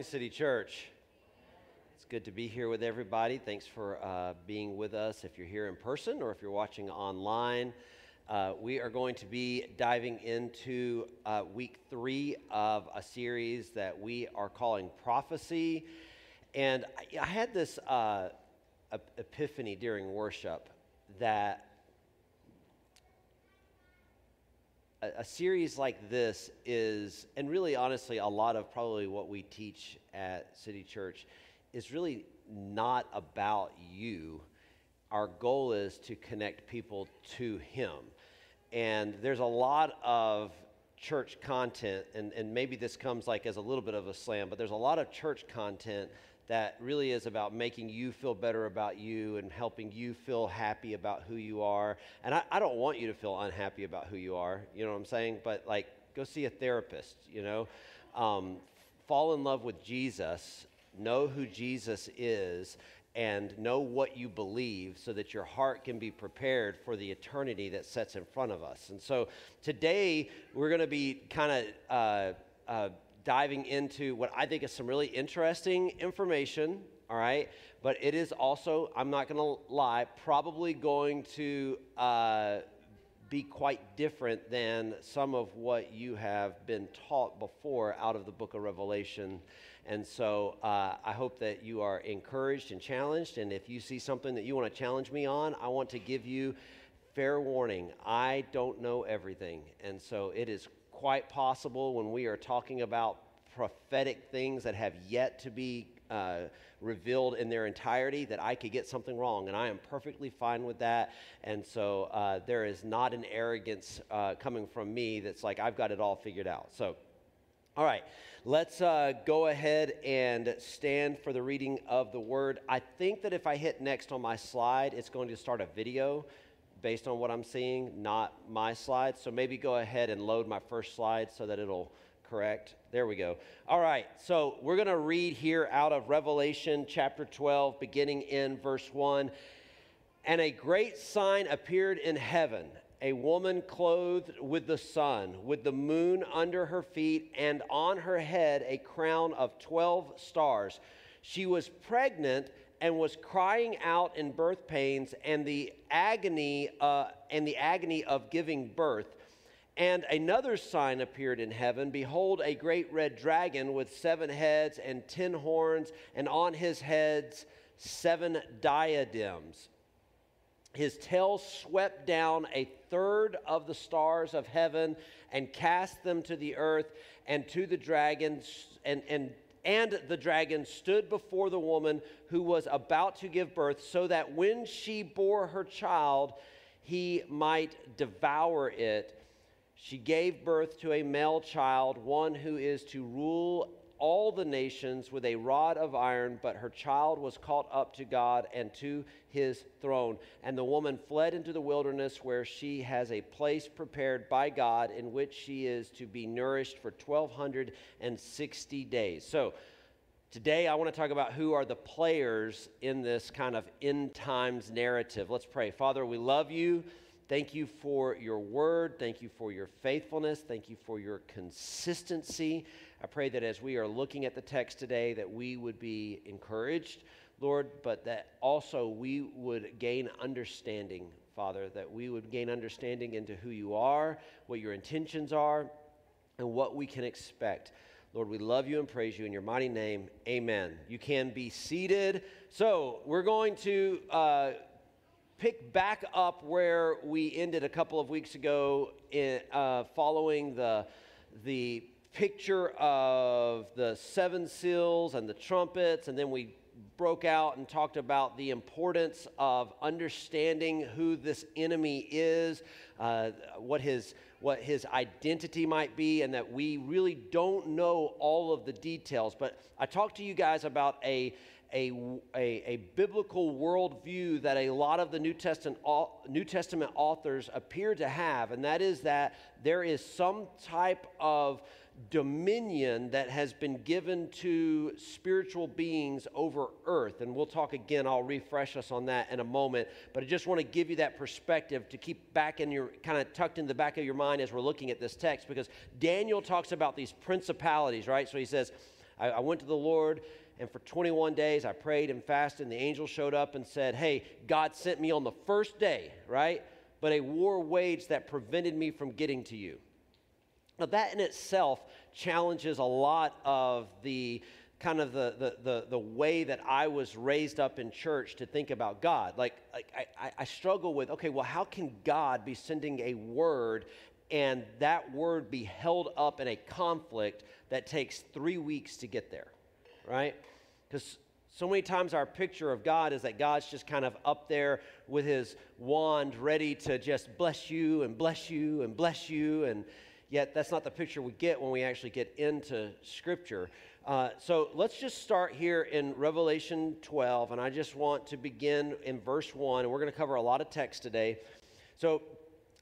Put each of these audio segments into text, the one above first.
City Church. It's good to be here with everybody. Thanks for uh, being with us if you're here in person or if you're watching online. Uh, we are going to be diving into uh, week three of a series that we are calling Prophecy. And I, I had this uh, epiphany during worship that a, a series like this is, and really honestly, a lot of probably what we teach at City Church is really not about you. Our goal is to connect people to Him. And there's a lot of church content, and, and maybe this comes like as a little bit of a slam, but there's a lot of church content that really is about making you feel better about you and helping you feel happy about who you are. And I, I don't want you to feel unhappy about who you are, you know what I'm saying? But like, go see a therapist, you know? Um, fall in love with Jesus, know who Jesus is, and know what you believe so that your heart can be prepared for the eternity that sets in front of us. And so today we're going to be kind of uh, uh, diving into what I think is some really interesting information, all right? But it is also, I'm not going to lie, probably going to uh, be quite different than some of what you have been taught before out of the book of Revelation. And so uh, I hope that you are encouraged and challenged. And if you see something that you want to challenge me on, I want to give you fair warning. I don't know everything. And so it is quite possible when we are talking about prophetic things that have yet to be uh, revealed in their entirety that I could get something wrong, and I am perfectly fine with that. And so uh, there is not an arrogance uh, coming from me that's like I've got it all figured out. So, all right, let's uh, go ahead and stand for the reading of the word. I think that if I hit next on my slide, it's going to start a video based on what I'm seeing, not my slides. So maybe go ahead and load my first slide so that it'll correct. There we go. All right, so we're going to read here out of Revelation chapter 12, beginning in verse 1. And a great sign appeared in heaven a woman clothed with the sun, with the moon under her feet, and on her head a crown of 12 stars. She was pregnant and was crying out in birth pains and the agony uh, and the agony of giving birth. And another sign appeared in heaven Behold, a great red dragon with seven heads and ten horns, and on his heads seven diadems. His tail swept down a third of the stars of heaven and cast them to the earth and to the dragons and, and and the dragon stood before the woman who was about to give birth, so that when she bore her child, he might devour it. She gave birth to a male child, one who is to rule all the nations with a rod of iron, but her child was caught up to God and to his throne. And the woman fled into the wilderness where she has a place prepared by God in which she is to be nourished for 1260 days. So, Today, I want to talk about who are the players in this kind of end times narrative. Let's pray. Father, we love you. Thank you for your word. Thank you for your faithfulness. Thank you for your consistency. I pray that as we are looking at the text today, that we would be encouraged, Lord, but that also we would gain understanding, Father, that we would gain understanding into who you are, what your intentions are, and what we can expect. Lord, we love you and praise you in your mighty name. Amen. You can be seated. So, we're going to. Uh, pick back up where we ended a couple of weeks ago in, uh, following the, the picture of the seven seals and the trumpets, and then we broke out and talked about the importance of understanding who this enemy is, uh, what his what his identity might be, and that we really don't know all of the details. But I talked to you guys about a a, a, a, biblical worldview that a lot of the New Testament, New Testament authors appear to have, and that is that there is some type of dominion that has been given to spiritual beings over earth. And we'll talk again, I'll refresh us on that in a moment. But I just want to give you that perspective to keep back in your kind of tucked in the back of your mind as we're looking at this text, because Daniel talks about these principalities, right? So he says, I, I went to the Lord, and for 21 days I prayed and fasted, and the angel showed up and said, Hey, God sent me on the first day, right? But a war waged that prevented me from getting to you. Now, that in itself challenges a lot of the kind of the, the, the, the, way that I was raised up in church to think about God. Like, I, I struggle with, okay, well, how can God be sending a word and that word be held up in a conflict that takes three weeks to get there, right? Because so many times our picture of God is that God's just kind of up there with his wand ready to just bless you and bless you and bless you. And yet that's not the picture we get when we actually get into Scripture. Uh, so let's just start here in Revelation 12, and I just want to begin in verse 1, and we're going to cover a lot of text today. So,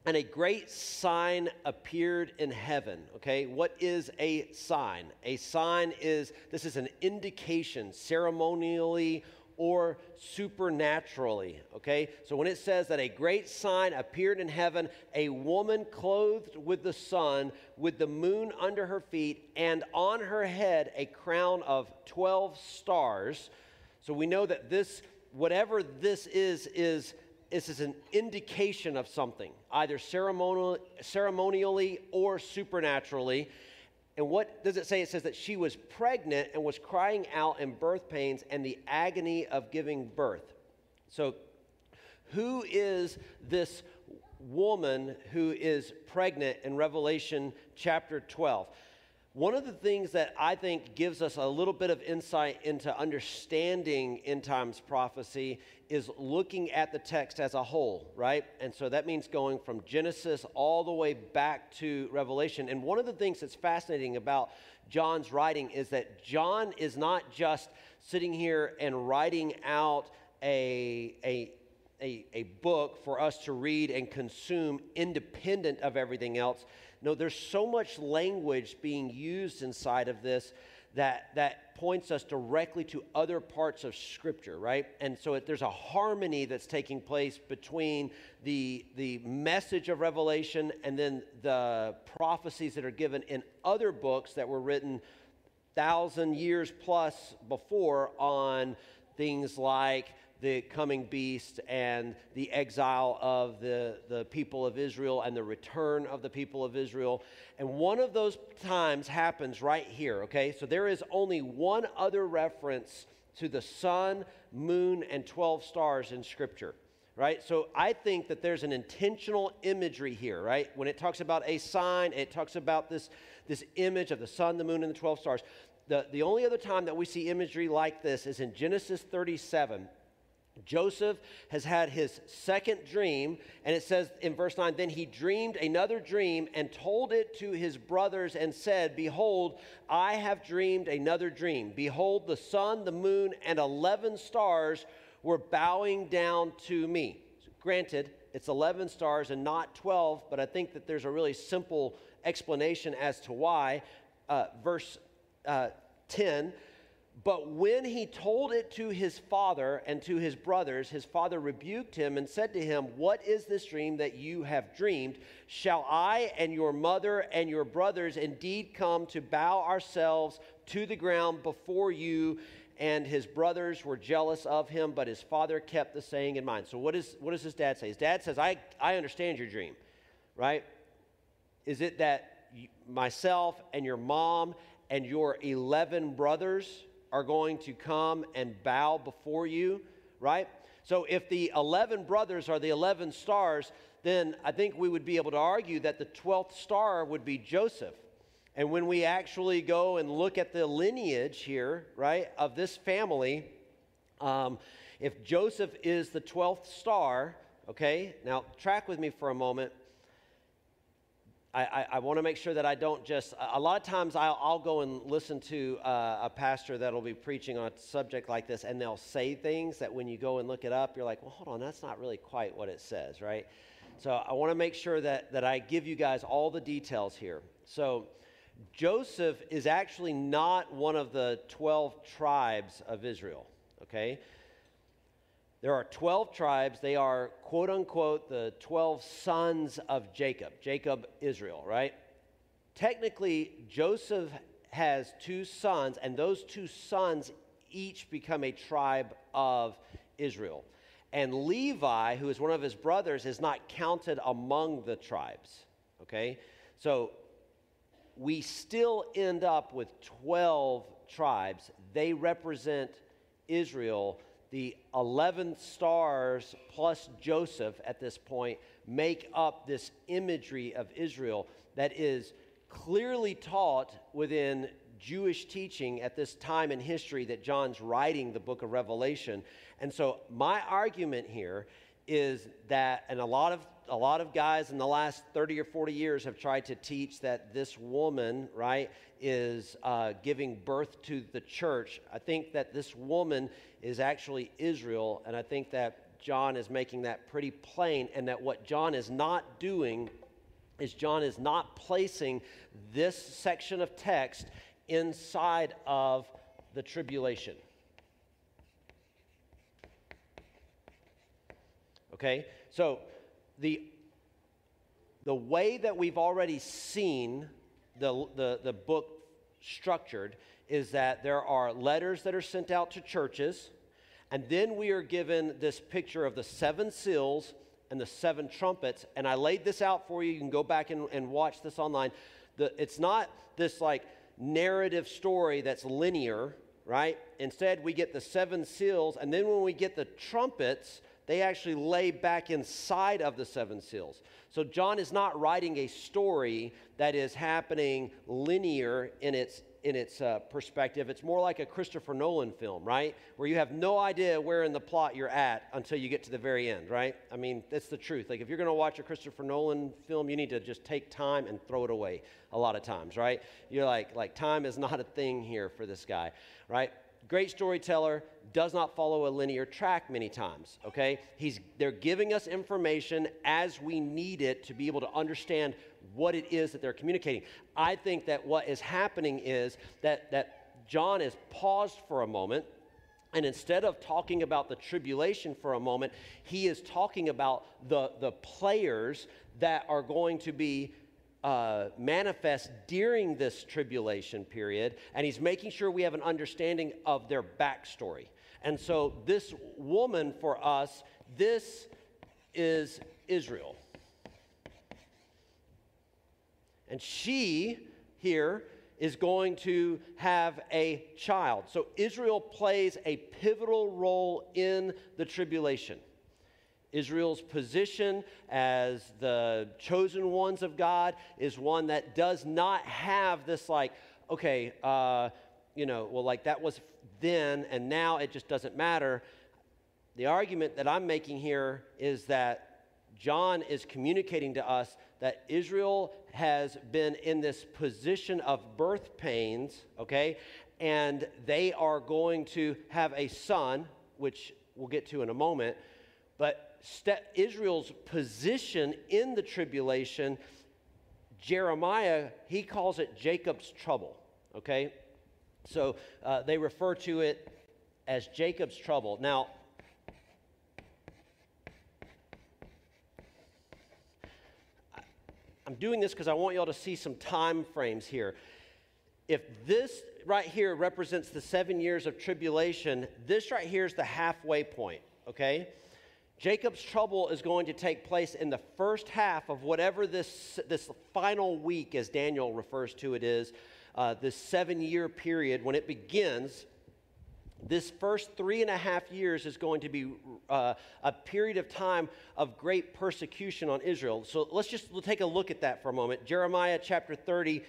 and a great sign appeared in heaven. Okay, what is a sign? A sign is this is an indication, ceremonially or supernaturally. Okay? So when it says that a great sign appeared in heaven, a woman clothed with the sun, with the moon under her feet, and on her head a crown of 12 stars. So we know that this, whatever this is, is. This is an indication of something, either ceremonial, ceremonially or supernaturally. And what does it say? It says that she was pregnant and was crying out in birth pains and the agony of giving birth. So, who is this woman who is pregnant in Revelation chapter 12? One of the things that I think gives us a little bit of insight into understanding end times prophecy is looking at the text as a whole, right? And so that means going from Genesis all the way back to Revelation. And one of the things that's fascinating about John's writing is that John is not just sitting here and writing out a, a, a, a book for us to read and consume independent of everything else. No, there's so much language being used inside of this that, that points us directly to other parts of Scripture, right? And so it, there's a harmony that's taking place between the, the message of Revelation and then the prophecies that are given in other books that were written thousand years plus before on things like the coming beast and the exile of the, the people of Israel and the return of the people of Israel. And one of those times happens right here, okay? So there is only one other reference to the sun, moon, and 12 stars in Scripture, right? So I think that there's an intentional imagery here, right? When it talks about a sign, it talks about this, this image of the sun, the moon, and the 12 stars. The, the only other time that we see imagery like this is in Genesis 37 Joseph has had his second dream, and it says in verse 9, Then he dreamed another dream and told it to his brothers and said, Behold, I have dreamed another dream. Behold, the sun, the moon, and 11 stars were bowing down to me. Granted, it's 11 stars and not 12, but I think that there's a really simple explanation as to why. Uh, verse uh, 10 but when he told it to his father and to his brothers, his father rebuked him and said to him, What is this dream that you have dreamed? Shall I and your mother and your brothers indeed come to bow ourselves to the ground before you? And his brothers were jealous of him, but his father kept the saying in mind. So, what, is, what does his dad say? His dad says, I, I understand your dream, right? Is it that myself and your mom and your 11 brothers, are going to come and bow before you, right? So if the 11 brothers are the 11 stars, then I think we would be able to argue that the 12th star would be Joseph. And when we actually go and look at the lineage here, right, of this family, um, if Joseph is the 12th star, okay, now track with me for a moment. I, I, I want to make sure that I don't just, a lot of times I'll, I'll go and listen to uh, a pastor that'll be preaching on a subject like this, and they'll say things that when you go and look it up, you're like, well, hold on, that's not really quite what it says, right? So I want to make sure that, that I give you guys all the details here. So Joseph is actually not one of the 12 tribes of Israel, okay? There are 12 tribes. They are, quote unquote, the 12 sons of Jacob. Jacob, Israel, right? Technically, Joseph has two sons, and those two sons each become a tribe of Israel. And Levi, who is one of his brothers, is not counted among the tribes. Okay? So we still end up with 12 tribes. They represent Israel. The 11 stars plus Joseph at this point make up this imagery of Israel that is clearly taught within Jewish teaching at this time in history that John's writing the book of Revelation. And so my argument here is that, and a lot of a lot of guys in the last 30 or 40 years have tried to teach that this woman, right, is uh, giving birth to the church. I think that this woman is actually Israel, and I think that John is making that pretty plain, and that what John is not doing is John is not placing this section of text inside of the tribulation. Okay? So the the way that we've already seen the, the, the book structured is that there are letters that are sent out to churches, and then we are given this picture of the seven seals and the seven trumpets. And I laid this out for you. You can go back and, and watch this online. The, it's not this like narrative story that's linear, right? Instead, we get the seven seals, and then when we get the trumpets, they actually lay back inside of the seven seals. So John is not writing a story that is happening linear in its in its uh, perspective. It's more like a Christopher Nolan film, right? Where you have no idea where in the plot you're at until you get to the very end, right? I mean, that's the truth. Like, if you're going to watch a Christopher Nolan film, you need to just take time and throw it away a lot of times, right? You're like, like time is not a thing here for this guy, right? Great storyteller, does not follow a linear track many times, okay? He's, they're giving us information as we need it to be able to understand what it is that they're communicating. I think that what is happening is that, that John is paused for a moment, and instead of talking about the tribulation for a moment, he is talking about the, the players that are going to be uh, manifest during this tribulation period, and he's making sure we have an understanding of their backstory. And so, this woman for us, this is Israel. And she here is going to have a child. So Israel plays a pivotal role in the tribulation. Israel's position as the chosen ones of God is one that does not have this, like, okay, uh, you know, well, like that was then and now it just doesn't matter. The argument that I'm making here is that John is communicating to us that Israel has been in this position of birth pains, okay? And they are going to have a son, which we'll get to in a moment. But st- Israel's position in the tribulation, Jeremiah, he calls it Jacob's trouble, okay? So uh, they refer to it as Jacob's trouble. Now, I'm doing this because I want y'all to see some time frames here. If this right here represents the seven years of tribulation, this right here is the halfway point, okay? Jacob's trouble is going to take place in the first half of whatever this, this final week, as Daniel refers to it, is uh, this seven year period, when it begins, this first three and a half years is going to be uh, a period of time of great persecution on Israel. So let's just take a look at that for a moment. Jeremiah chapter 30,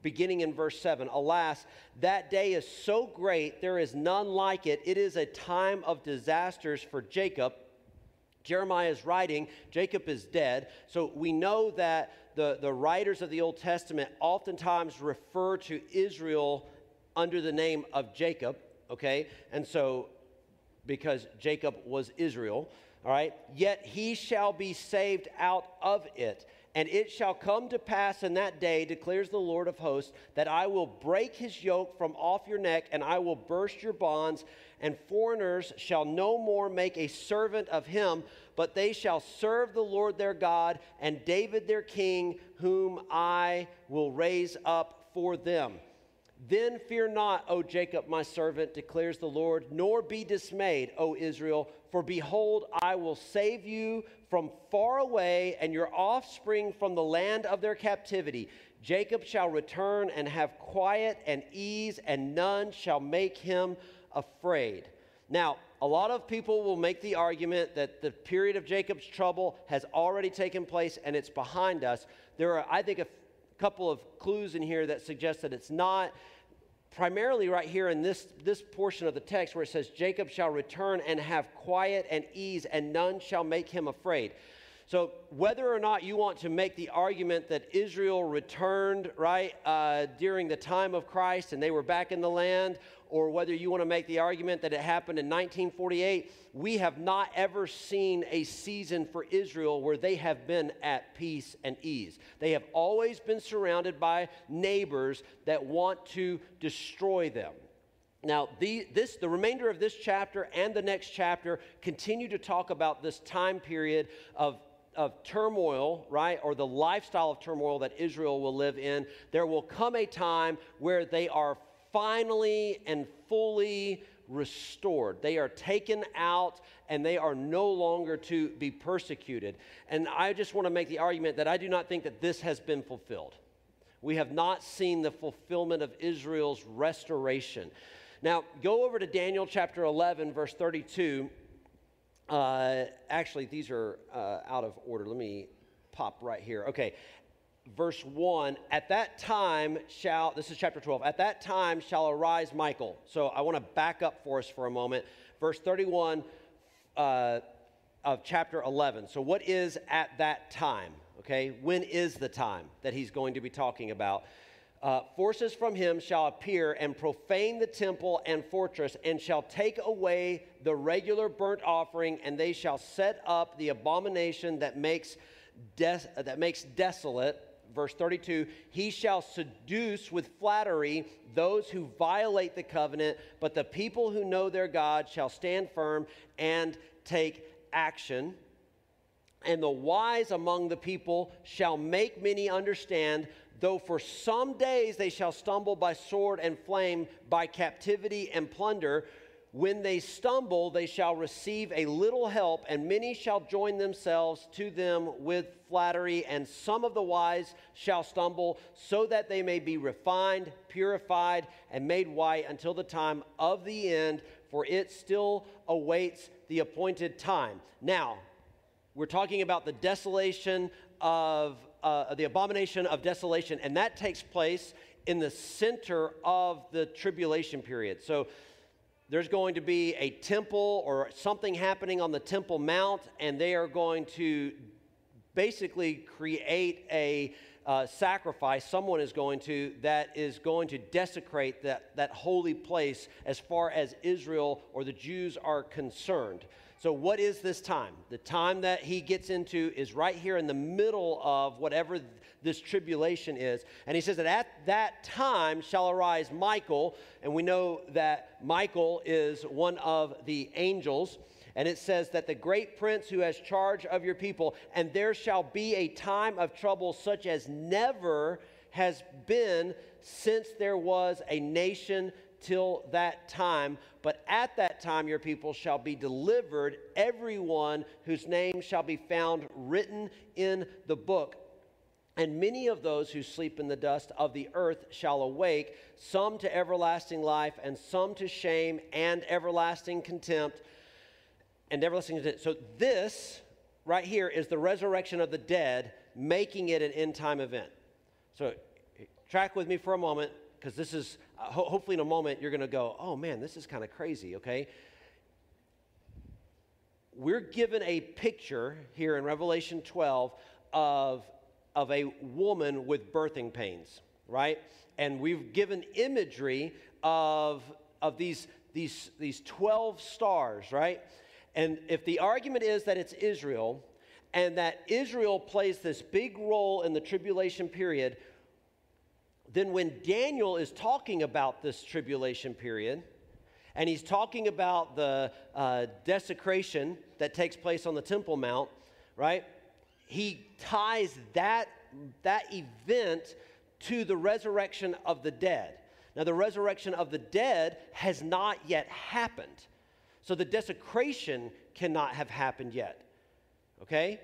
beginning in verse 7. Alas, that day is so great, there is none like it. It is a time of disasters for Jacob. Jeremiah is writing, Jacob is dead. So we know that the, the writers of the Old Testament oftentimes refer to Israel under the name of Jacob, okay? And so, because Jacob was Israel, all right? Yet he shall be saved out of it. And it shall come to pass in that day, declares the Lord of hosts, that I will break his yoke from off your neck, and I will burst your bonds, and foreigners shall no more make a servant of him, but they shall serve the Lord their God, and David their king, whom I will raise up for them. Then fear not, O Jacob, my servant, declares the Lord, nor be dismayed, O Israel, for behold, I will save you from far away and your offspring from the land of their captivity. Jacob shall return and have quiet and ease, and none shall make him afraid. Now, a lot of people will make the argument that the period of Jacob's trouble has already taken place and it's behind us. There are, I think, a couple of clues in here that suggest that it's not primarily right here in this, this portion of the text where it says, Jacob shall return and have quiet and ease, and none shall make him afraid. So, whether or not you want to make the argument that Israel returned, right, uh, during the time of Christ and they were back in the land, or whether you want to make the argument that it happened in 1948, we have not ever seen a season for Israel where they have been at peace and ease. They have always been surrounded by neighbors that want to destroy them. Now, the, this, the remainder of this chapter and the next chapter continue to talk about this time period of of turmoil, right, or the lifestyle of turmoil that Israel will live in, there will come a time where they are finally and fully restored. They are taken out and they are no longer to be persecuted. And I just want to make the argument that I do not think that this has been fulfilled. We have not seen the fulfillment of Israel's restoration. Now, go over to Daniel chapter 11, verse 32 uh, actually, these are uh, out of order. Let me pop right here. Okay. Verse 1 At that time shall, this is chapter 12, at that time shall arise Michael. So I want to back up for us for a moment. Verse 31 uh, of chapter 11. So, what is at that time? Okay. When is the time that he's going to be talking about? uh, forces from him shall appear and profane the temple and fortress, and shall take away the regular burnt offering, and they shall set up the abomination that makes, des- that makes desolate. Verse 32 He shall seduce with flattery those who violate the covenant, but the people who know their God shall stand firm and take action. And the wise among the people shall make many understand Though for some days they shall stumble by sword and flame, by captivity and plunder, when they stumble, they shall receive a little help, and many shall join themselves to them with flattery, and some of the wise shall stumble, so that they may be refined, purified, and made white until the time of the end, for it still awaits the appointed time. Now, we're talking about the desolation of uh, the abomination of desolation, and that takes place in the center of the tribulation period. So there's going to be a temple or something happening on the Temple Mount, and they are going to basically create a uh, sacrifice someone is going to that is going to desecrate that, that holy place as far as Israel or the Jews are concerned. So, what is this time? The time that he gets into is right here in the middle of whatever this tribulation is. And he says that at that time shall arise Michael, and we know that Michael is one of the angels. And it says that the great prince who has charge of your people, and there shall be a time of trouble such as never has been since there was a nation till that time. But at that time, your people shall be delivered, everyone whose name shall be found written in the book. And many of those who sleep in the dust of the earth shall awake, some to everlasting life, and some to shame and everlasting contempt. And everlasting contempt. So, this right here is the resurrection of the dead, making it an end time event. So, track with me for a moment because this is, uh, ho- hopefully, in a moment, you're going to go, oh man, this is kind of crazy, okay? We're given a picture here in Revelation 12 of, of a woman with birthing pains, right? And we've given imagery of, of these, these, these 12 stars, right? And if the argument is that it's Israel, and that Israel plays this big role in the tribulation period, then when Daniel is talking about this tribulation period, and he's talking about the uh, desecration that takes place on the Temple Mount, right? He ties that, that event to the resurrection of the dead. Now, the resurrection of the dead has not yet happened. So the desecration cannot have happened yet. Okay?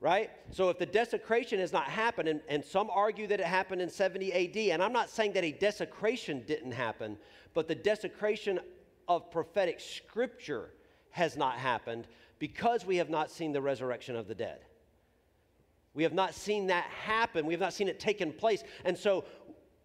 Right? So if the desecration has not happened, and, and some argue that it happened in 70 AD, and I'm not saying that a desecration didn't happen, but the desecration of prophetic scripture has not happened because we have not seen the resurrection of the dead. We have not seen that happen. We have not seen it taken place. And so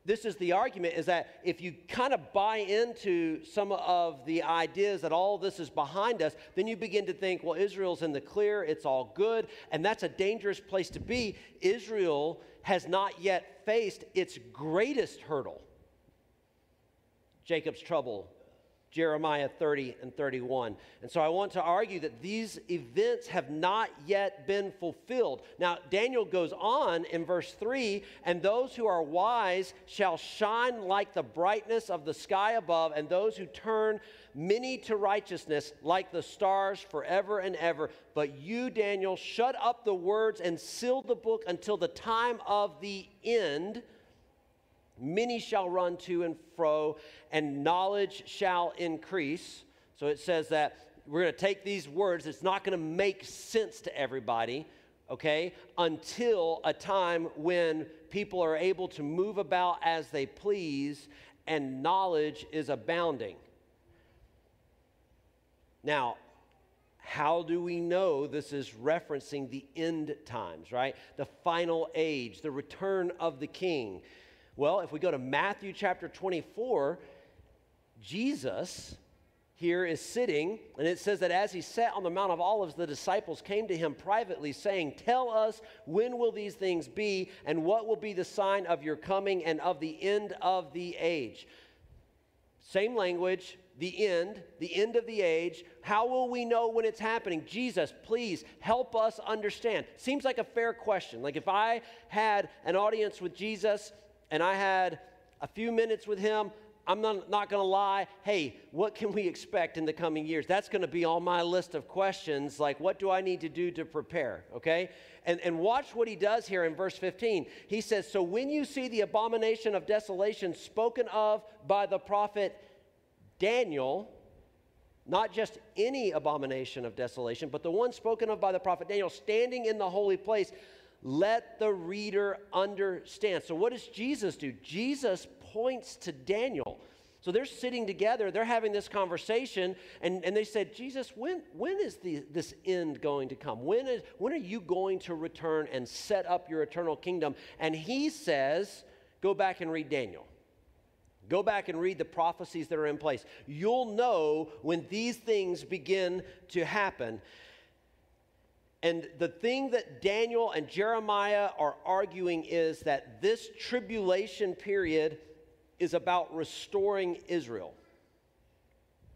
this is the argument is that if you kind of buy into some of the ideas that all this is behind us, then you begin to think, well, Israel's in the clear, it's all good, and that's a dangerous place to be. Israel has not yet faced its greatest hurdle Jacob's trouble Jeremiah 30 and 31. And so I want to argue that these events have not yet been fulfilled. Now, Daniel goes on in verse 3 and those who are wise shall shine like the brightness of the sky above, and those who turn many to righteousness like the stars forever and ever. But you, Daniel, shut up the words and seal the book until the time of the end. Many shall run to and fro, and knowledge shall increase. So it says that we're going to take these words, it's not going to make sense to everybody, okay, until a time when people are able to move about as they please and knowledge is abounding. Now, how do we know this is referencing the end times, right? The final age, the return of the king. Well, if we go to Matthew chapter 24, Jesus here is sitting, and it says that as he sat on the Mount of Olives, the disciples came to him privately, saying, Tell us, when will these things be, and what will be the sign of your coming and of the end of the age? Same language, the end, the end of the age. How will we know when it's happening? Jesus, please help us understand. Seems like a fair question. Like if I had an audience with Jesus and I had a few minutes with him, I'm not, not going to lie. Hey, what can we expect in the coming years? That's going to be on my list of questions. Like, what do I need to do to prepare? Okay? And, and watch what he does here in verse 15. He says, So when you see the abomination of desolation spoken of by the prophet Daniel, not just any abomination of desolation, but the one spoken of by the prophet Daniel, standing in the holy place, let the reader understand. So, what does Jesus do? Jesus points to Daniel. So they're sitting together, they're having this conversation, and, and they said, Jesus, when, when is the, this end going to come? When, is, when are you going to return and set up your eternal kingdom? And he says, Go back and read Daniel. Go back and read the prophecies that are in place. You'll know when these things begin to happen. And the thing that Daniel and Jeremiah are arguing is that this tribulation period is about restoring Israel.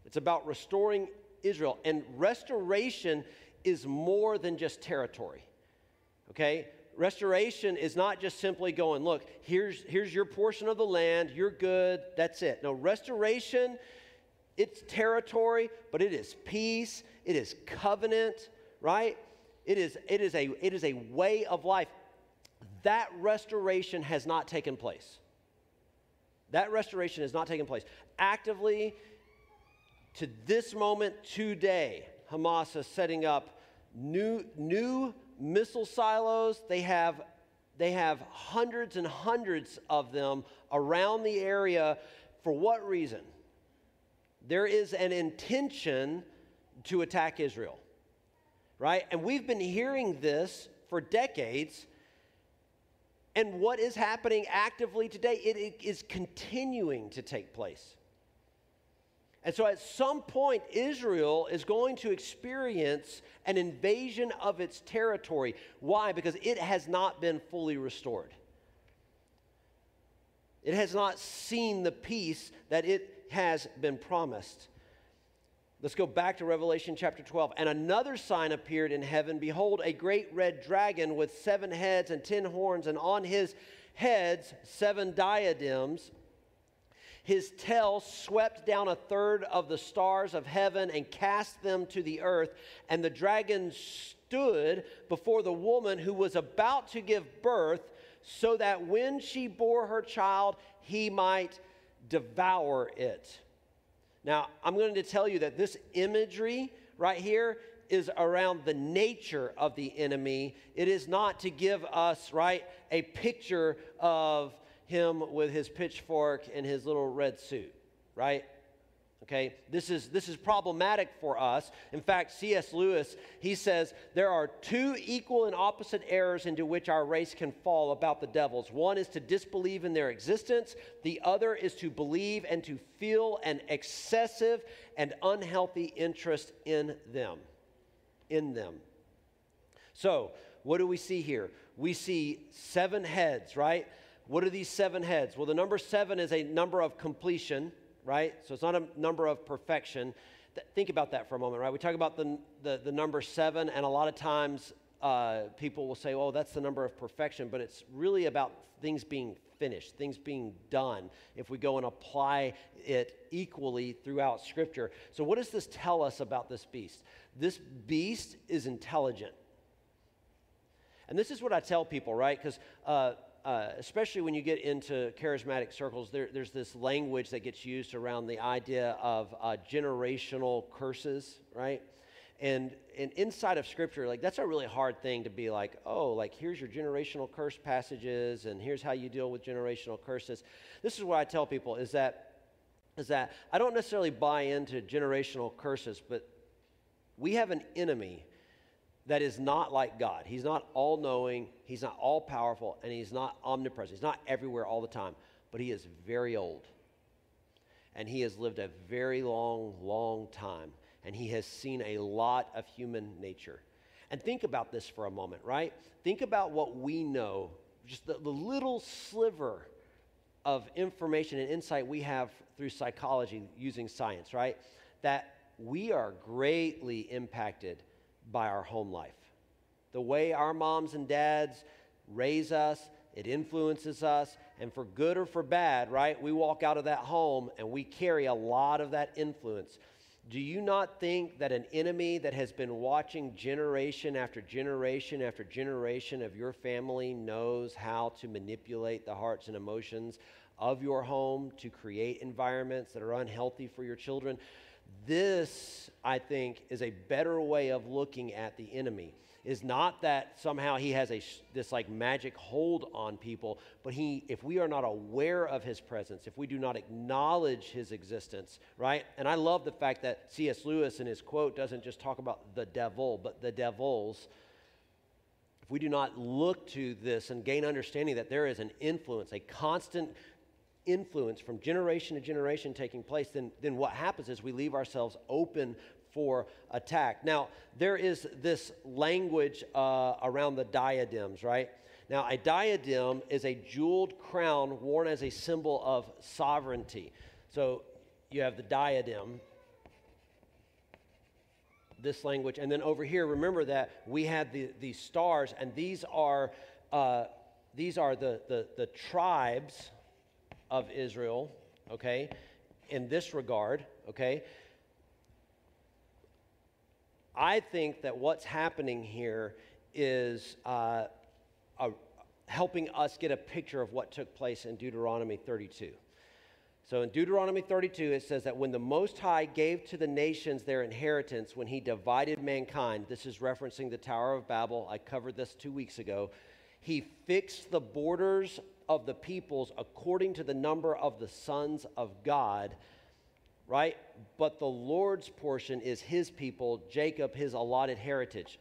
It's about restoring Israel. And restoration is more than just territory. Okay? Restoration is not just simply going, look, here's, here's your portion of the land, you're good, that's it. No, restoration, it's territory, but it is peace, it is covenant, right? It is, it, is a, it is a way of life. That restoration has not taken place. That restoration has not taken place. Actively, to this moment today, Hamas is setting up new, new missile silos. They have, they have hundreds and hundreds of them around the area. For what reason? There is an intention to attack Israel right? And we've been hearing this for decades. And what is happening actively today? It, it is continuing to take place. And so at some point, Israel is going to experience an invasion of its territory. Why? Because it has not been fully restored. It has not seen the peace that it has been promised. Let's go back to Revelation chapter 12. And another sign appeared in heaven. Behold, a great red dragon with seven heads and ten horns, and on his heads seven diadems. His tail swept down a third of the stars of heaven and cast them to the earth. And the dragon stood before the woman who was about to give birth, so that when she bore her child, he might devour it. Now, I'm going to tell you that this imagery right here is around the nature of the enemy. It is not to give us, right, a picture of him with his pitchfork and his little red suit, right? Okay, this is, this is problematic for us. In fact, C.S. Lewis, he says there are two equal and opposite errors into which our race can fall about the devils. One is to disbelieve in their existence, the other is to believe and to feel an excessive and unhealthy interest in them. In them. So, what do we see here? We see seven heads, right? What are these seven heads? Well, the number seven is a number of completion right? So it's not a number of perfection. Th- think about that for a moment, right? We talk about the, the, the number seven, and a lot of times uh, people will say, oh, that's the number of perfection, but it's really about things being finished, things being done, if we go and apply it equally throughout Scripture. So, what does this tell us about this beast? This beast is intelligent. And this is what I tell people, right? Because uh, uh, especially when you get into charismatic circles, there, there's this language that gets used around the idea of uh, generational curses, right? And, and inside of Scripture, like that's a really hard thing to be like, oh, like here's your generational curse passages, and here's how you deal with generational curses. This is what I tell people: is that is that I don't necessarily buy into generational curses, but we have an enemy that is not like God. He's not all knowing, he's not all powerful, and he's not omnipresent. He's not everywhere all the time, but he is very old. And he has lived a very long, long time. And he has seen a lot of human nature. And think about this for a moment, right? Think about what we know, just the, the little sliver of information and insight we have through psychology using science, right? That we are greatly impacted by our home life. The way our moms and dads raise us, it influences us, and for good or for bad, right? We walk out of that home and we carry a lot of that influence. Do you not think that an enemy that has been watching generation after generation after generation of your family knows how to manipulate the hearts and emotions of your home to create environments that are unhealthy for your children? This, I think, is a better way of looking at the enemy. Is not that somehow he has a this like magic hold on people, but he if we are not aware of his presence, if we do not acknowledge his existence, right? And I love the fact that C.S. Lewis in his quote doesn't just talk about the devil, but the devils. If we do not look to this and gain understanding that there is an influence, a constant influence from generation to generation taking place, then, then what happens is we leave ourselves open for attack. Now, there is this language uh, around the diadems, right? Now, a diadem is a jeweled crown worn as a symbol of sovereignty. So you have the diadem, this language, and then over here, remember that we had the, the stars, and these are, uh, these are the, the, the tribes of Israel, okay, in this regard, okay. I think that what's happening here is uh, a, helping us get a picture of what took place in Deuteronomy 32. So in Deuteronomy 32, it says that when the Most High gave to the nations their inheritance, when he divided mankind, this is referencing the Tower of Babel. I covered this two weeks ago. He fixed the borders of the peoples according to the number of the sons of God, right? But the Lord's portion is his people, Jacob, his allotted heritage.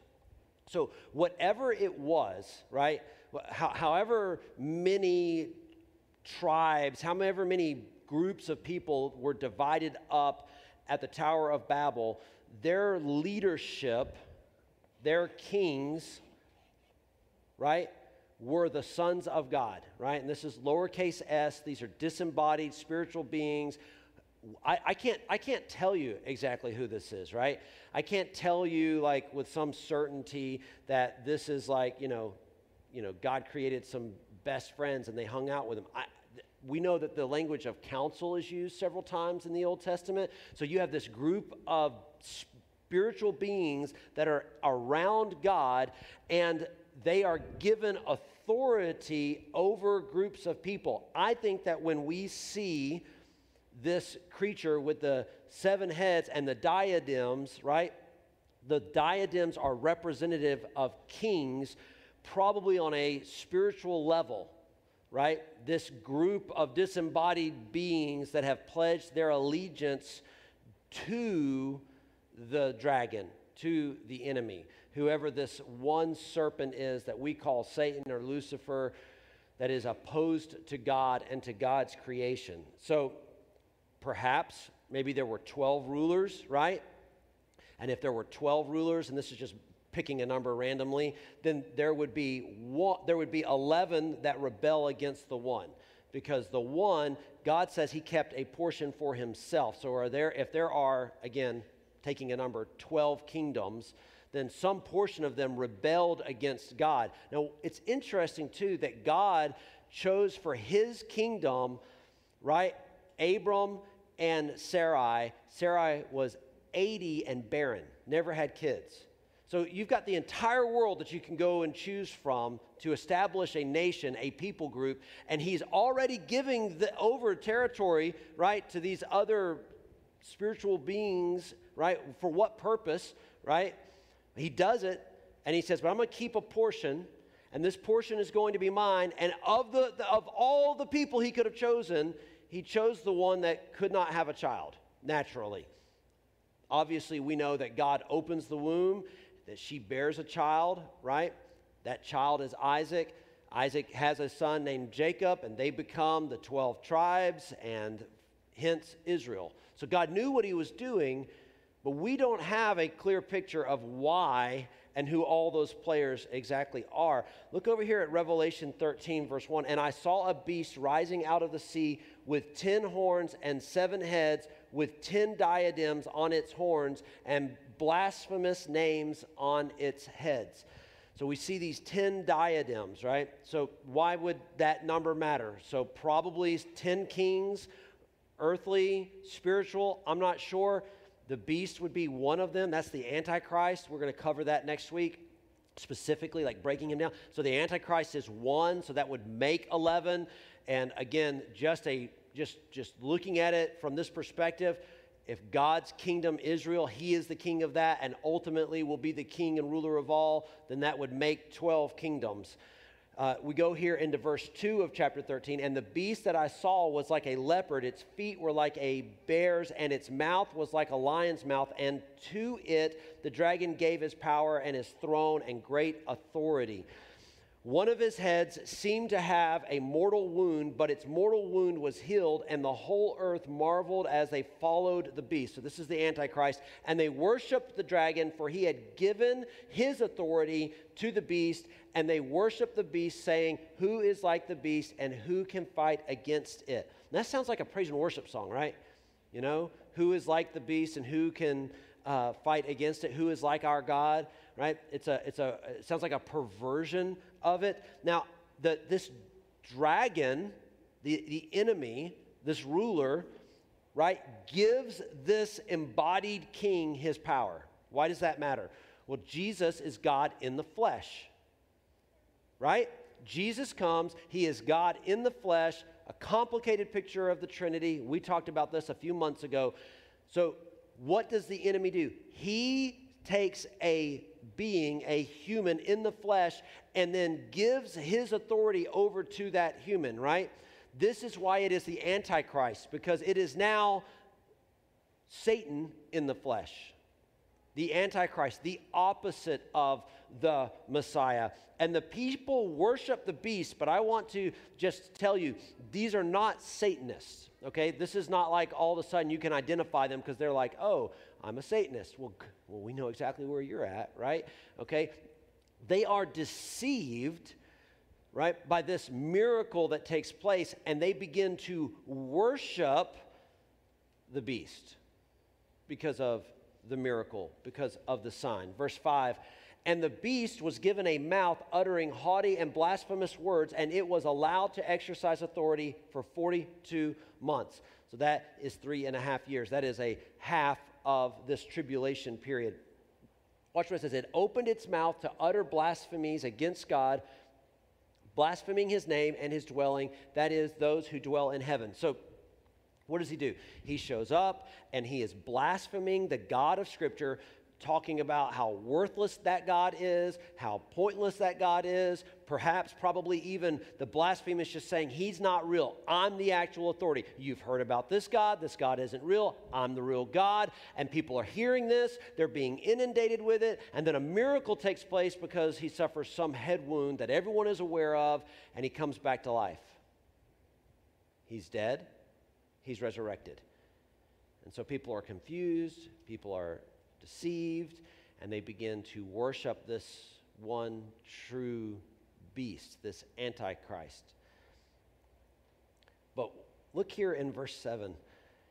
So, whatever it was, right? However many tribes, however many groups of people were divided up at the Tower of Babel, their leadership, their kings, right? Were the sons of God, right? And this is lowercase s. These are disembodied spiritual beings. I, I, can't, I can't tell you exactly who this is, right? I can't tell you, like, with some certainty that this is like, you know, you know, God created some best friends and they hung out with them. I, we know that the language of council is used several times in the Old Testament. So you have this group of spiritual beings that are around God and they are given authority over groups of people. I think that when we see this creature with the seven heads and the diadems, right? The diadems are representative of kings, probably on a spiritual level, right? This group of disembodied beings that have pledged their allegiance to the dragon, to the enemy, whoever this one serpent is that we call Satan or Lucifer, that is opposed to God and to God's creation. So perhaps maybe there were 12 rulers, right? And if there were 12 rulers, and this is just picking a number randomly, then there would be one, there would be 11 that rebel against the one because the one God says he kept a portion for himself. So are there if there are again taking a number 12 kingdoms, then some portion of them rebelled against God. Now, it's interesting too that God chose for his kingdom, right? Abram and Sarai. Sarai was 80 and barren, never had kids. So you've got the entire world that you can go and choose from to establish a nation, a people group, and he's already giving the over territory, right, to these other spiritual beings, right? For what purpose, right? He does it, and he says, But I'm going to keep a portion, and this portion is going to be mine. And of, the, of all the people he could have chosen, he chose the one that could not have a child naturally. Obviously, we know that God opens the womb, that she bears a child, right? That child is Isaac. Isaac has a son named Jacob, and they become the 12 tribes and hence Israel. So God knew what he was doing, but we don't have a clear picture of why and who all those players exactly are. Look over here at Revelation 13, verse 1. And I saw a beast rising out of the sea with ten horns and seven heads, with ten diadems on its horns, and blasphemous names on its heads. So we see these 10 diadems, right? So why would that number matter? So probably 10 kings, earthly, spiritual, I'm not sure. The beast would be one of them. That's the Antichrist. We're going to cover that next week, specifically, like breaking him down. So the Antichrist is one, so that would make 11. And again, just a just just looking at it from this perspective, if God's kingdom, Israel, He is the king of that, and ultimately will be the king and ruler of all, then that would make 12 kingdoms. Uh, we go here into verse 2 of chapter 13. And the beast that I saw was like a leopard, its feet were like a bear's, and its mouth was like a lion's mouth. And to it the dragon gave his power and his throne and great authority. One of his heads seemed to have a mortal wound, but its mortal wound was healed, and the whole earth marveled as they followed the beast. So, this is the Antichrist. And they worshiped the dragon, for he had given his authority to the beast, and they worshiped the beast, saying, Who is like the beast, and who can fight against it? And that sounds like a praise and worship song, right? You know, who is like the beast, and who can uh, fight against it? Who is like our God? Right? It's a, it's a, it sounds like a perversion of it. Now, the, this dragon, the, the enemy, this ruler, right, gives this embodied king his power. Why does that matter? Well, Jesus is God in the flesh, right? Jesus comes, he is God in the flesh, a complicated picture of the Trinity. We talked about this a few months ago. So, what does the enemy do? He takes a being, a human in the flesh, and then gives his authority over to that human, right? This is why it is the Antichrist, because it is now Satan in the flesh. The Antichrist, the opposite of the Messiah. And the people worship the beast, but I want to just tell you, these are not Satanists, okay? This is not like all of a sudden you can identify them because they're like, oh, I'm a Satanist. Well, well, we know exactly where you're at, right? Okay. They are deceived, right, by this miracle that takes place, and they begin to worship the beast because of the miracle, because of the sign. Verse 5 And the beast was given a mouth uttering haughty and blasphemous words, and it was allowed to exercise authority for 42 months. So that is three and a half years. That is a half of this tribulation period. Watch what it says. It opened its mouth to utter blasphemies against God, blaspheming his name and his dwelling, that is, those who dwell in heaven. So What does he do? He shows up and he is blaspheming the God of Scripture, talking about how worthless that God is, how pointless that God is. Perhaps, probably even the blasphemy is just saying, He's not real. I'm the actual authority. You've heard about this God. This God isn't real. I'm the real God. And people are hearing this. They're being inundated with it. And then a miracle takes place because he suffers some head wound that everyone is aware of, and he comes back to life. He's dead, he's resurrected. And so people are confused, people are deceived, and they begin to worship this one true beast, this Antichrist. But look here in verse 7.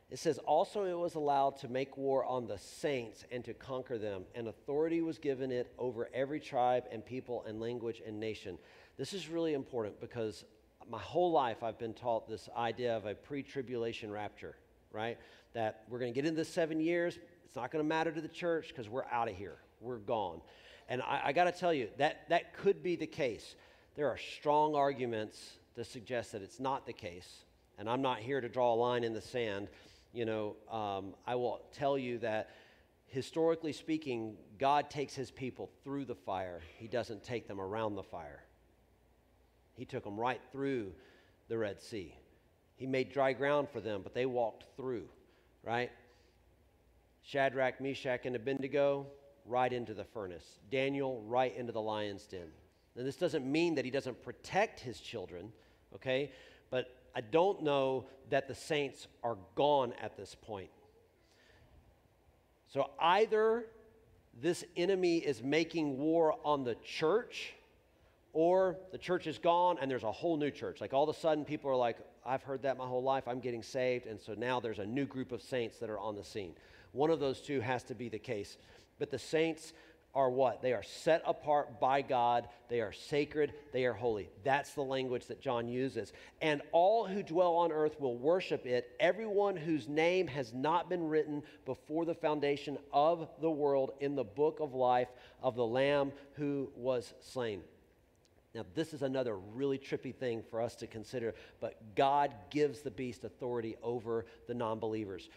It says, Also it was allowed to make war on the saints and to conquer them, and authority was given it over every tribe and people and language and nation. This is really important because my whole life I've been taught this idea of a pre tribulation rapture, right? That we're going to get into seven years, it's not going to matter to the church because we're out of here. We're gone. And I, I got to tell you, that, that could be the case. There are strong arguments to suggest that it's not the case. And I'm not here to draw a line in the sand. You know, um, I will tell you that historically speaking, God takes his people through the fire, he doesn't take them around the fire. He took them right through the Red Sea. He made dry ground for them, but they walked through, right? Shadrach, Meshach, and Abednego, right into the furnace. Daniel, right into the lion's den. Now, this doesn't mean that he doesn't protect his children, okay? But I don't know that the saints are gone at this point. So either this enemy is making war on the church, or the church is gone and there's a whole new church. Like all of a sudden, people are like, I've heard that my whole life, I'm getting saved. And so now there's a new group of saints that are on the scene. One of those two has to be the case. But the saints are what? They are set apart by God. They are sacred. They are holy. That's the language that John uses. And all who dwell on earth will worship it, everyone whose name has not been written before the foundation of the world in the book of life of the Lamb who was slain. Now, this is another really trippy thing for us to consider, but God gives the beast authority over the non believers.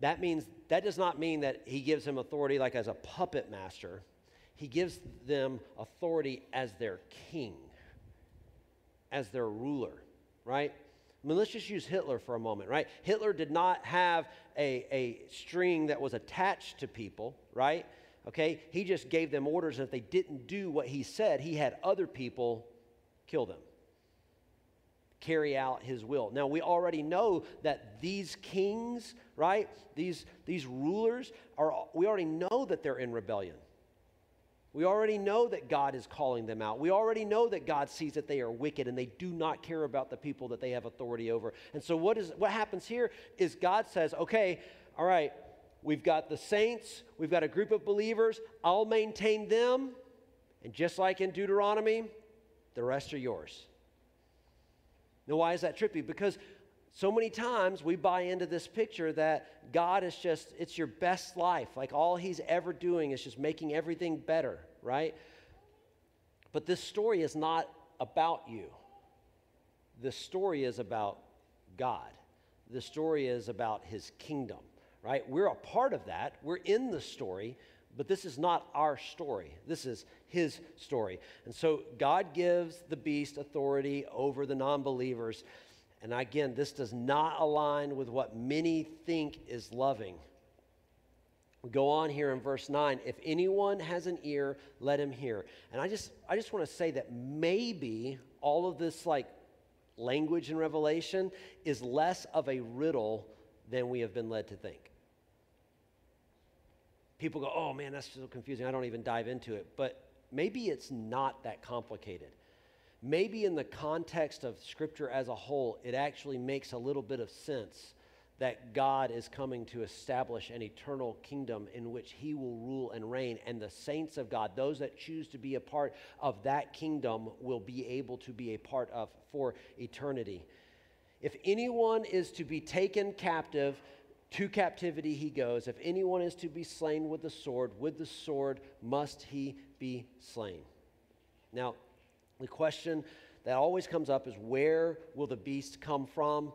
That means that does not mean that he gives him authority like as a puppet master. He gives them authority as their king, as their ruler, right? I mean, let's just use Hitler for a moment, right? Hitler did not have a, a string that was attached to people, right? Okay? He just gave them orders, and if they didn't do what he said, he had other people kill them carry out his will. Now, we already know that these kings, right, these, these rulers, are, we already know that they're in rebellion. We already know that God is calling them out. We already know that God sees that they are wicked and they do not care about the people that they have authority over. And so, what, is, what happens here is God says, okay, all right, we've got the saints, we've got a group of believers, I'll maintain them. And just like in Deuteronomy, the rest are yours. Now, why is that trippy? Because so many times we buy into this picture that God is just, it's your best life. Like all he's ever doing is just making everything better, right? But this story is not about you. This story is about God. The story is about his kingdom, right? We're a part of that. We're in the story, but this is not our story. This is his story. And so God gives the beast authority over the non believers. And again, this does not align with what many think is loving. We go on here in verse 9 if anyone has an ear let him hear and i just i just want to say that maybe all of this like language in revelation is less of a riddle than we have been led to think people go, oh man, that's so confusing. I don't even dive into it. But maybe it's not that complicated. Maybe in the context of Scripture as a whole, it actually makes a little bit of sense that God is coming to establish an eternal kingdom in which he will rule and reign. And the saints of God, those that choose to be a part of that kingdom, will be able to be a part of for eternity. If anyone is to be taken captive, to captivity he goes. If anyone is to be slain with the sword, with the sword must he be slain. Now, the question that always comes up is where will the beast come from?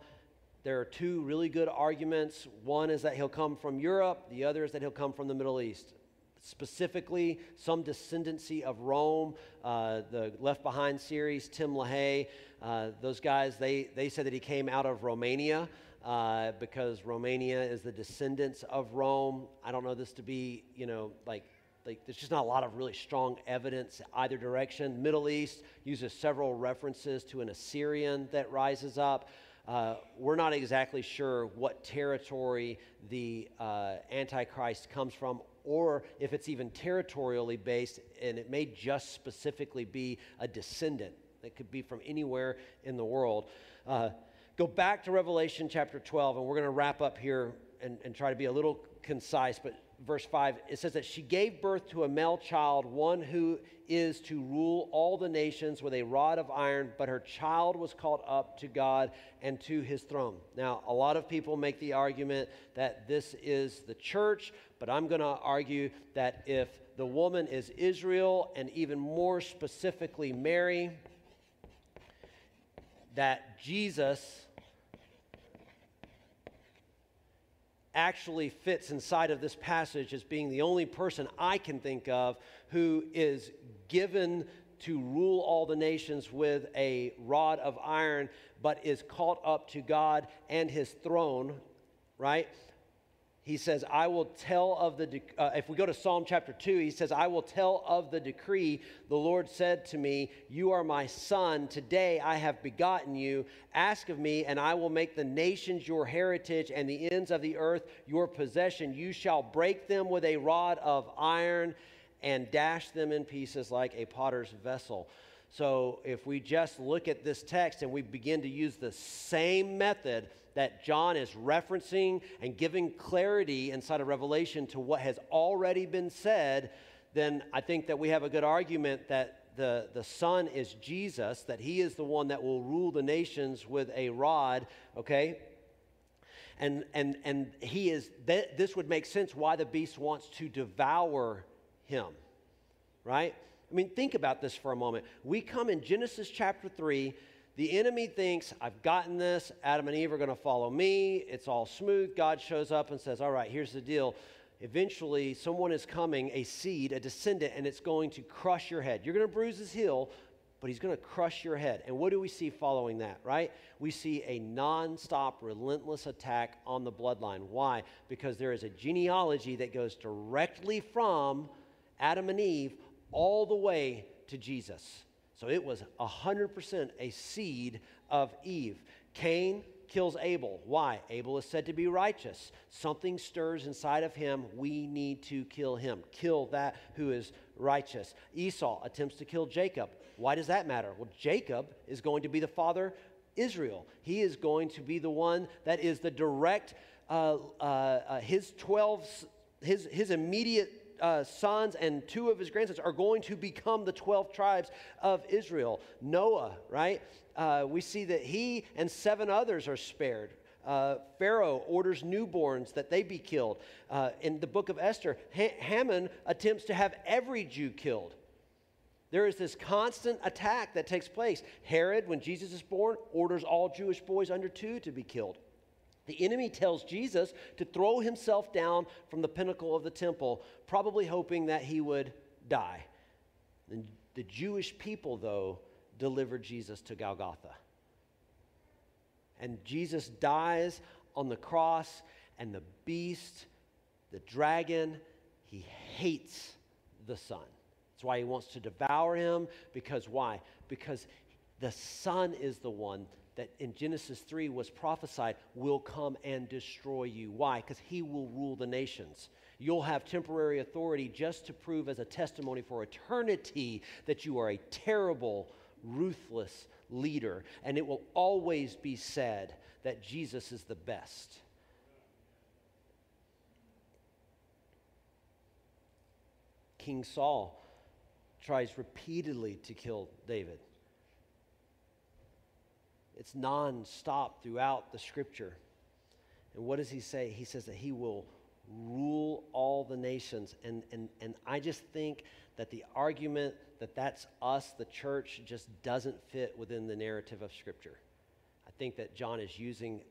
there are two really good arguments. One is that he'll come from Europe, the other is that he'll come from the Middle East. Specifically, some descendancy of Rome. Uh, the Left Behind series, Tim LaHaye, uh, those guys, they, they said that he came out of Romania. Uh, because Romania is the descendants of Rome. I don't know this to be, you know, like like there's just not a lot of really strong evidence either direction. Middle East uses several references to an Assyrian that rises up. Uh, we're not exactly sure what territory the uh, Antichrist comes from, or if it's even territorially based, and it may just specifically be a descendant that could be from anywhere in the world. Uh, go back to Revelation chapter 12, and we're going to wrap up here and, and try to be a little concise, but verse 5, it says that she gave birth to a male child, one who is to rule all the nations with a rod of iron, but her child was called up to God and to his throne. Now, a lot of people make the argument that this is the church, but I'm going to argue that if the woman is Israel, and even more specifically Mary, that Jesus actually fits inside of this passage as being the only person I can think of who is given to rule all the nations with a rod of iron, but is caught up to God and his throne, right? He says, I will tell of the, uh, if we go to Psalm chapter 2, he says, I will tell of the decree. The Lord said to me, You are my son. Today I have begotten you. Ask of me, and I will make the nations your heritage and the ends of the earth your possession. You shall break them with a rod of iron and dash them in pieces like a potter's vessel. So if we just look at this text and we begin to use the same method, that John is referencing and giving clarity inside of Revelation to what has already been said, then I think that we have a good argument that the, the Son is Jesus, that He is the one that will rule the nations with a rod, okay? And, and, and He is, th- this would make sense why the beast wants to devour Him, right? I mean, think about this for a moment. We come in Genesis chapter 3 the enemy thinks, I've gotten this. Adam and Eve are going to follow me. It's all smooth. God shows up and says, All right, here's the deal. Eventually, someone is coming, a seed, a descendant, and it's going to crush your head. You're going to bruise his heel, but he's going to crush your head. And what do we see following that, right? We see a nonstop, relentless attack on the bloodline. Why? Because there is a genealogy that goes directly from Adam and Eve all the way to Jesus. So it was 100% a seed of Eve. Cain kills Abel. Why? Abel is said to be righteous. Something stirs inside of him. We need to kill him. Kill that who is righteous. Esau attempts to kill Jacob. Why does that matter? Well, Jacob is going to be the father Israel. He is going to be the one that is the direct, uh, uh, uh, his 12, his, his immediate uh, sons and two of his grandsons are going to become the 12 tribes of Israel. Noah, right? Uh, we see that he and seven others are spared. Uh, Pharaoh orders newborns that they be killed. Uh, in the book of Esther, ha- Haman attempts to have every Jew killed. There is this constant attack that takes place. Herod, when Jesus is born, orders all Jewish boys under two to be killed. The enemy tells Jesus to throw himself down from the pinnacle of the temple, probably hoping that he would die. And the Jewish people, though, delivered Jesus to Golgotha. And Jesus dies on the cross, and the beast, the dragon, he hates the Son. That's why he wants to devour him, because why? Because the Son is the one that in Genesis 3 was prophesied will come and destroy you. Why? Because he will rule the nations. You'll have temporary authority just to prove as a testimony for eternity that you are a terrible, ruthless leader. And it will always be said that Jesus is the best. King Saul tries repeatedly to kill David. It's non-stop throughout the scripture. And what does he say? He says that he will rule all the nations. And, and, and I just think that the argument that that's us, the church, just doesn't fit within the narrative of Scripture. I think that John is using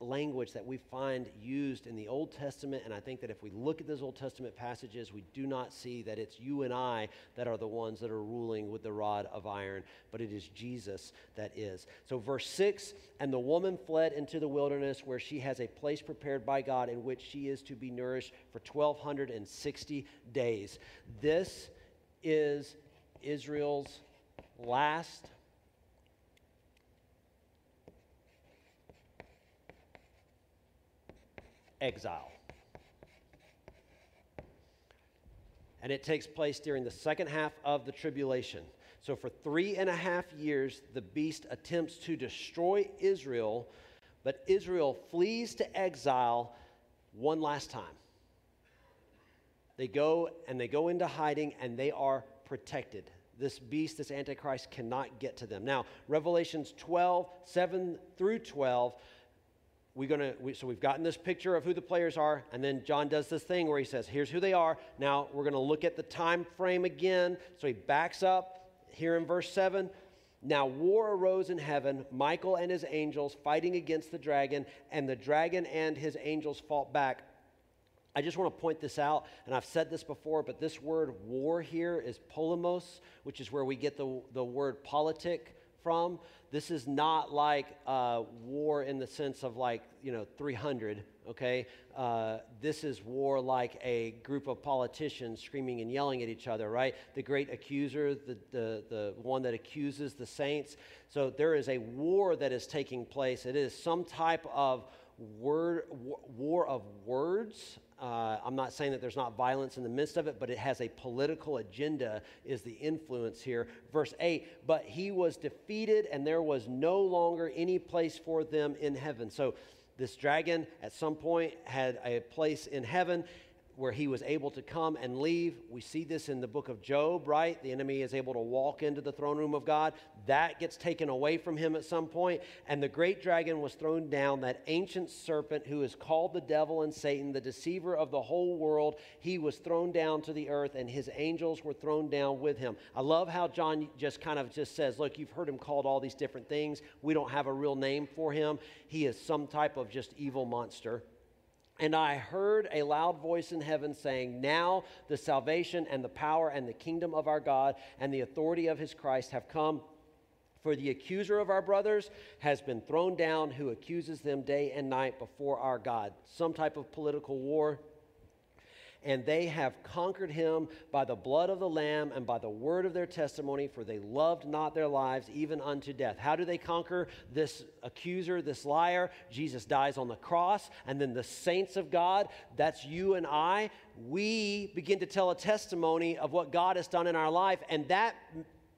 language that we find used in the Old Testament. And I think that if we look at those Old Testament passages, we do not see that it's you and I that are the ones that are ruling with the rod of iron, but it is Jesus that is. So, verse 6 And the woman fled into the wilderness where she has a place prepared by God in which she is to be nourished for 1,260 days. This is Israel's last exile. And it takes place during the second half of the tribulation. So, for three and a half years, the beast attempts to destroy Israel, but Israel flees to exile one last time. They go and they go into hiding and they are protected. This beast, this Antichrist, cannot get to them. Now, Revelations 12, 7 through 12 we're going to we, so we've gotten this picture of who the players are and then john does this thing where he says here's who they are. Now we're going to look at the time frame again. So he backs up here in verse 7 now war arose in heaven michael and his angels fighting against the dragon and the dragon and his angels fought back. I just want to point this out, and I've said this before, but this word war here is polemos, which is where we get the, the word politic from. This is not like uh, war in the sense of like, you know, 300, okay? Uh, this is war like a group of politicians screaming and yelling at each other, right? The great accuser, the, the, the one that accuses the saints. So there is a war that is taking place. It is some type of word, war of words uh, I'm not saying that there's not violence in the midst of it, but it has a political agenda, is the influence here. Verse 8, but he was defeated, and there was no longer any place for them in heaven. So this dragon at some point had a place in heaven where he was able to come and leave. We see this in the book of Job, right? The enemy is able to walk into the throne room of God. That gets taken away from him at some point. and the great dragon was thrown down, that ancient serpent who is called the devil and Satan, the deceiver of the whole world. He was thrown down to the earth, and his angels were thrown down with him. I love how John just kind of just says, Look, you've heard him called all these different things. We don't have a real name for him. He is some type of just evil monster. And I heard a loud voice in heaven saying, Now the salvation and the power and the kingdom of our God and the authority of his Christ have come. For the accuser of our brothers has been thrown down, who accuses them day and night before our God. Some type of political war and they have conquered him by the blood of the Lamb and by the word of their testimony, for they loved not their lives even unto death. How do they conquer this accuser, this liar? Jesus dies on the cross, and then the saints of God, that's you and I, we begin to tell a testimony of what God has done in our life, and that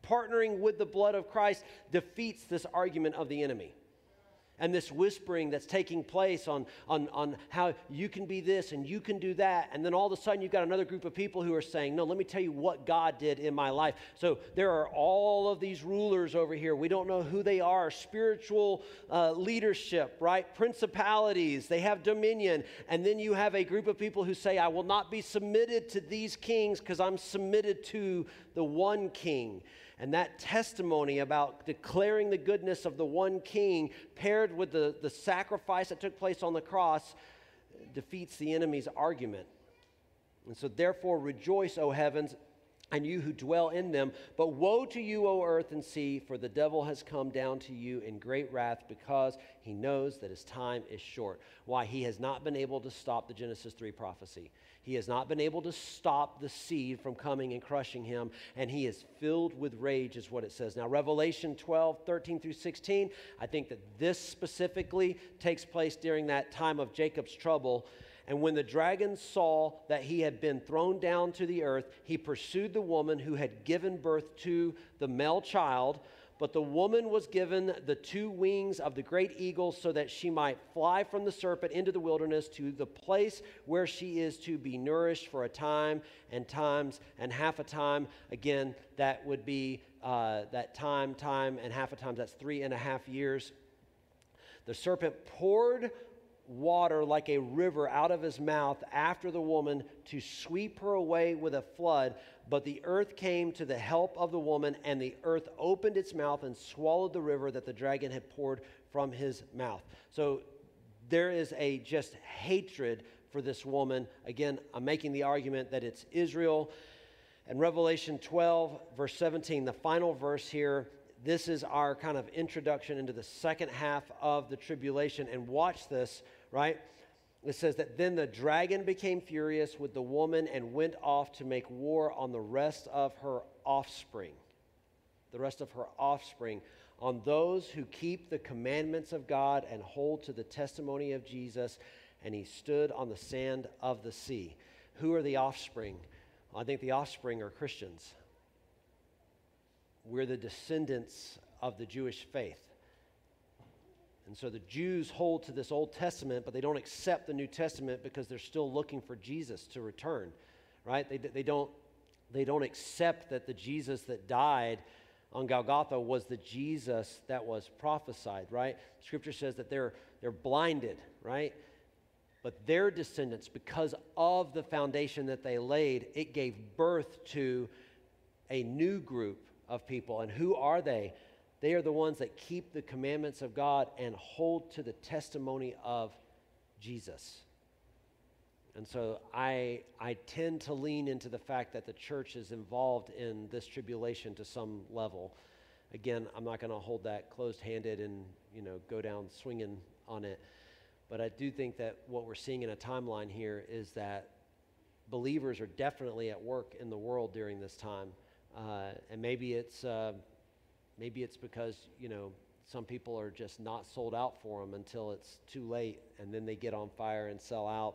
partnering with the blood of Christ defeats this argument of the enemy and this whispering that's taking place on, on, on how you can be this and you can do that. And then all of a sudden, you've got another group of people who are saying, No, let me tell you what God did in my life. So there are all of these rulers over here. We don't know who they are spiritual uh, leadership, right? Principalities, they have dominion. And then you have a group of people who say, I will not be submitted to these kings because I'm submitted to the one king. And that testimony about declaring the goodness of the one king, paired with the, the sacrifice that took place on the cross, defeats the enemy's argument. And so, therefore, rejoice, O heavens, and you who dwell in them. But woe to you, O earth and sea, for the devil has come down to you in great wrath because he knows that his time is short. Why? He has not been able to stop the Genesis 3 prophecy. He has not been able to stop the seed from coming and crushing him, and he is filled with rage, is what it says. Now, Revelation 12, 13 through 16, I think that this specifically takes place during that time of Jacob's trouble. And when the dragon saw that he had been thrown down to the earth, he pursued the woman who had given birth to the male child. But the woman was given the two wings of the great eagle so that she might fly from the serpent into the wilderness to the place where she is to be nourished for a time and times and half a time. Again, that would be uh, that time, time, and half a time. That's three and a half years. The serpent poured water like a river out of his mouth after the woman to sweep her away with a flood. But the earth came to the help of the woman, and the earth opened its mouth and swallowed the river that the dragon had poured from his mouth. So there is a just hatred for this woman. Again, I'm making the argument that it's Israel. And Revelation 12, verse 17, the final verse here, this is our kind of introduction into the second half of the tribulation. And watch this, right? It says that then the dragon became furious with the woman and went off to make war on the rest of her offspring. The rest of her offspring, on those who keep the commandments of God and hold to the testimony of Jesus. And he stood on the sand of the sea. Who are the offspring? I think the offspring are Christians. We're the descendants of the Jewish faith. And so the Jews hold to this Old Testament, but they don't accept the New Testament because they're still looking for Jesus to return, right? They, they, don't, they don't accept that the Jesus that died on Golgotha was the Jesus that was prophesied, right? Scripture says that they're, they're blinded, right? But their descendants, because of the foundation that they laid, it gave birth to a new group of people. And who are they? They are the ones that keep the commandments of God and hold to the testimony of Jesus. And so I, I tend to lean into the fact that the church is involved in this tribulation to some level. Again, I'm not going to hold that closed handed and you know go down swinging on it. But I do think that what we're seeing in a timeline here is that believers are definitely at work in the world during this time. Uh, and maybe it's uh, Maybe it's because, you know, some people are just not sold out for them until it's too late and then they get on fire and sell out.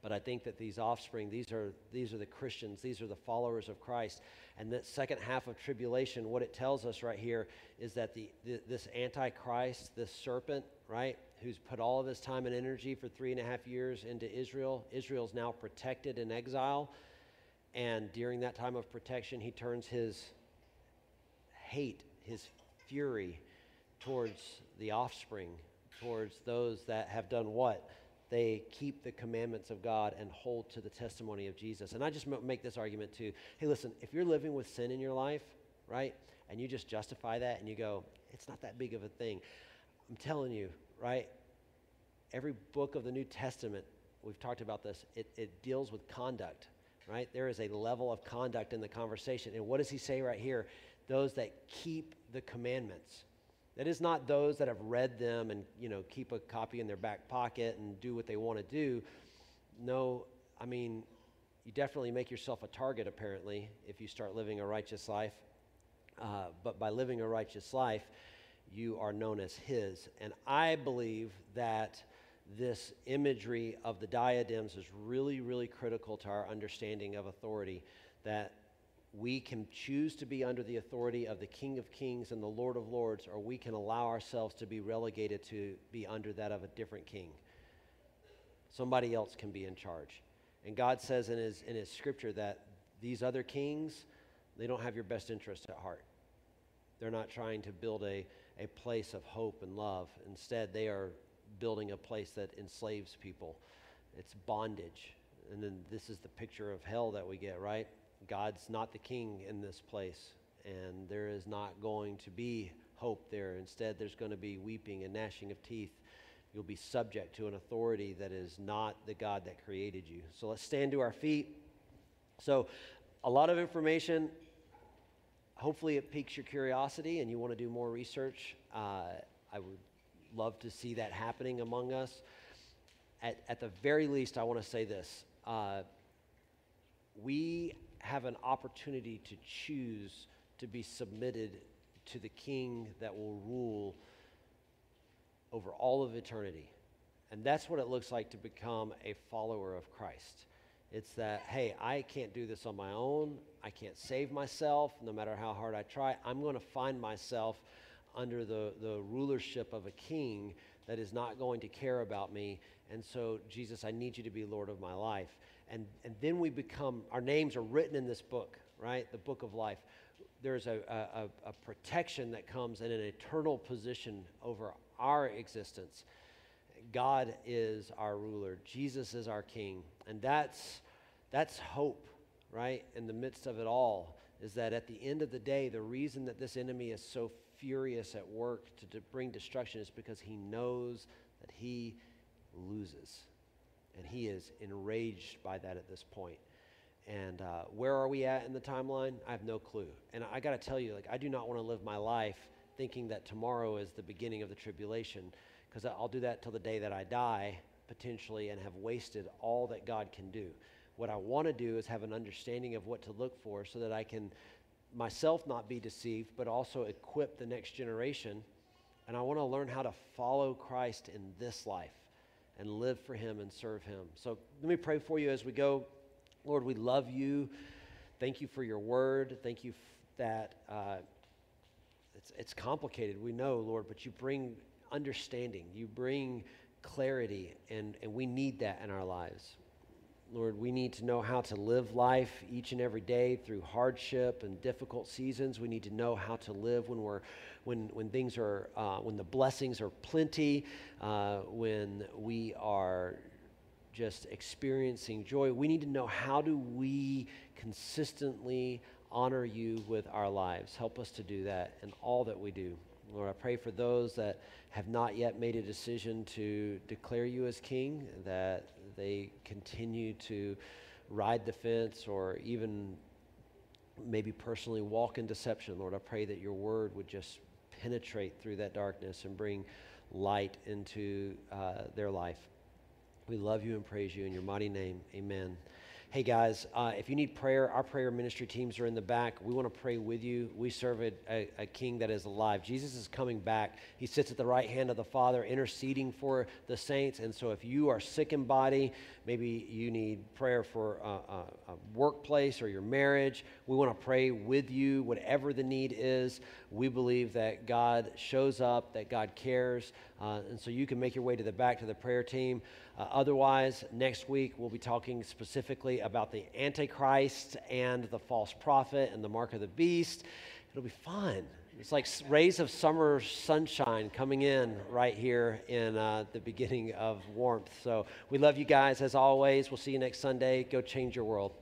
But I think that these offspring, these are, these are the Christians, these are the followers of Christ. And the second half of tribulation, what it tells us right here is that the, the, this Antichrist, this serpent, right, who's put all of his time and energy for three and a half years into Israel, Israel's now protected in exile. And during that time of protection, he turns his hate, his fury towards the offspring, towards those that have done what? They keep the commandments of God and hold to the testimony of Jesus. And I just make this argument too. Hey, listen, if you're living with sin in your life, right, and you just justify that and you go, it's not that big of a thing, I'm telling you, right, every book of the New Testament, we've talked about this, it, it deals with conduct, right? There is a level of conduct in the conversation. And what does he say right here? Those that keep the commandments. That is not those that have read them and you know keep a copy in their back pocket and do what they want to do. No, I mean, you definitely make yourself a target apparently if you start living a righteous life. Uh, but by living a righteous life, you are known as His. And I believe that this imagery of the diadems is really, really critical to our understanding of authority. That we can choose to be under the authority of the King of Kings and the Lord of Lords, or we can allow ourselves to be relegated to be under that of a different king. Somebody else can be in charge. And God says in his, in his scripture that these other kings, they don't have your best interest at heart. They're not trying to build a, a place of hope and love. Instead, they are building a place that enslaves people. It's bondage. And then this is the picture of hell that we get, right? God's not the king in this place, and there is not going to be hope there. Instead, there's going to be weeping and gnashing of teeth. You'll be subject to an authority that is not the God that created you. So let's stand to our feet. So, a lot of information. Hopefully, it piques your curiosity and you want to do more research. Uh, I would love to see that happening among us. At, at the very least, I want to say this. Uh, we have an opportunity to choose to be submitted to the king that will rule over all of eternity. And that's what it looks like to become a follower of Christ. It's that, hey, I can't do this on my own. I can't save myself no matter how hard I try. I'm going to find myself under the, the rulership of a king that is not going to care about me. And so, Jesus, I need you to be Lord of my life and, and then we become, our names are written in this book, right? The book of life. There's a, a, a protection that comes in an eternal position over our existence. God is our ruler, Jesus is our king. And that's, that's hope, right? In the midst of it all, is that at the end of the day, the reason that this enemy is so furious at work to, to bring destruction is because he knows that he loses. And he is enraged by that at this point. And uh, where are we at in the timeline? I have no clue. And I got to tell you, like, I do not want to live my life thinking that tomorrow is the beginning of the tribulation, because I'll do that till the day that I die, potentially, and have wasted all that God can do. What I want to do is have an understanding of what to look for so that I can myself not be deceived, but also equip the next generation. And I want to learn how to follow Christ in this life and live for Him and serve Him. So let me pray for you as we go. Lord, we love you. Thank you for your word. Thank you that uh, it's, it's complicated, we know, Lord, but you bring understanding, you bring clarity, and, and we need that in our lives. Lord, we need to know how to live life each and every day through hardship and difficult seasons. We need to know how to live when we're when when things are uh, when the blessings are plenty, uh, when we are just experiencing joy. We need to know how do we consistently honor you with our lives. Help us to do that in all that we do. Lord, I pray for those that have not yet made a decision to declare you as king, that they continue to ride the fence or even maybe personally walk in deception. Lord, I pray that your word would just penetrate through that darkness and bring light into uh, their life. We love you and praise you in your mighty name. Amen. Hey guys, uh, if you need prayer, our prayer ministry teams are in the back. We want to pray with you. We serve a, a, a, king that is alive. Jesus is coming back. He sits at the right hand of the Father, interceding for the saints. And so, if you are sick in body, maybe you need prayer for a, a, workplace or your marriage, we want to pray with you, whatever the need is. We believe that God shows up, that God cares. Uh, and so, you can make your way to the back to the prayer team. Uh, otherwise, next week we'll be talking specifically about the Antichrist and the false prophet and the mark of the beast. It'll be fun. It's like rays of summer sunshine coming in right here in uh, the beginning of warmth. So we love you guys as always. We'll see you next Sunday. Go change your world.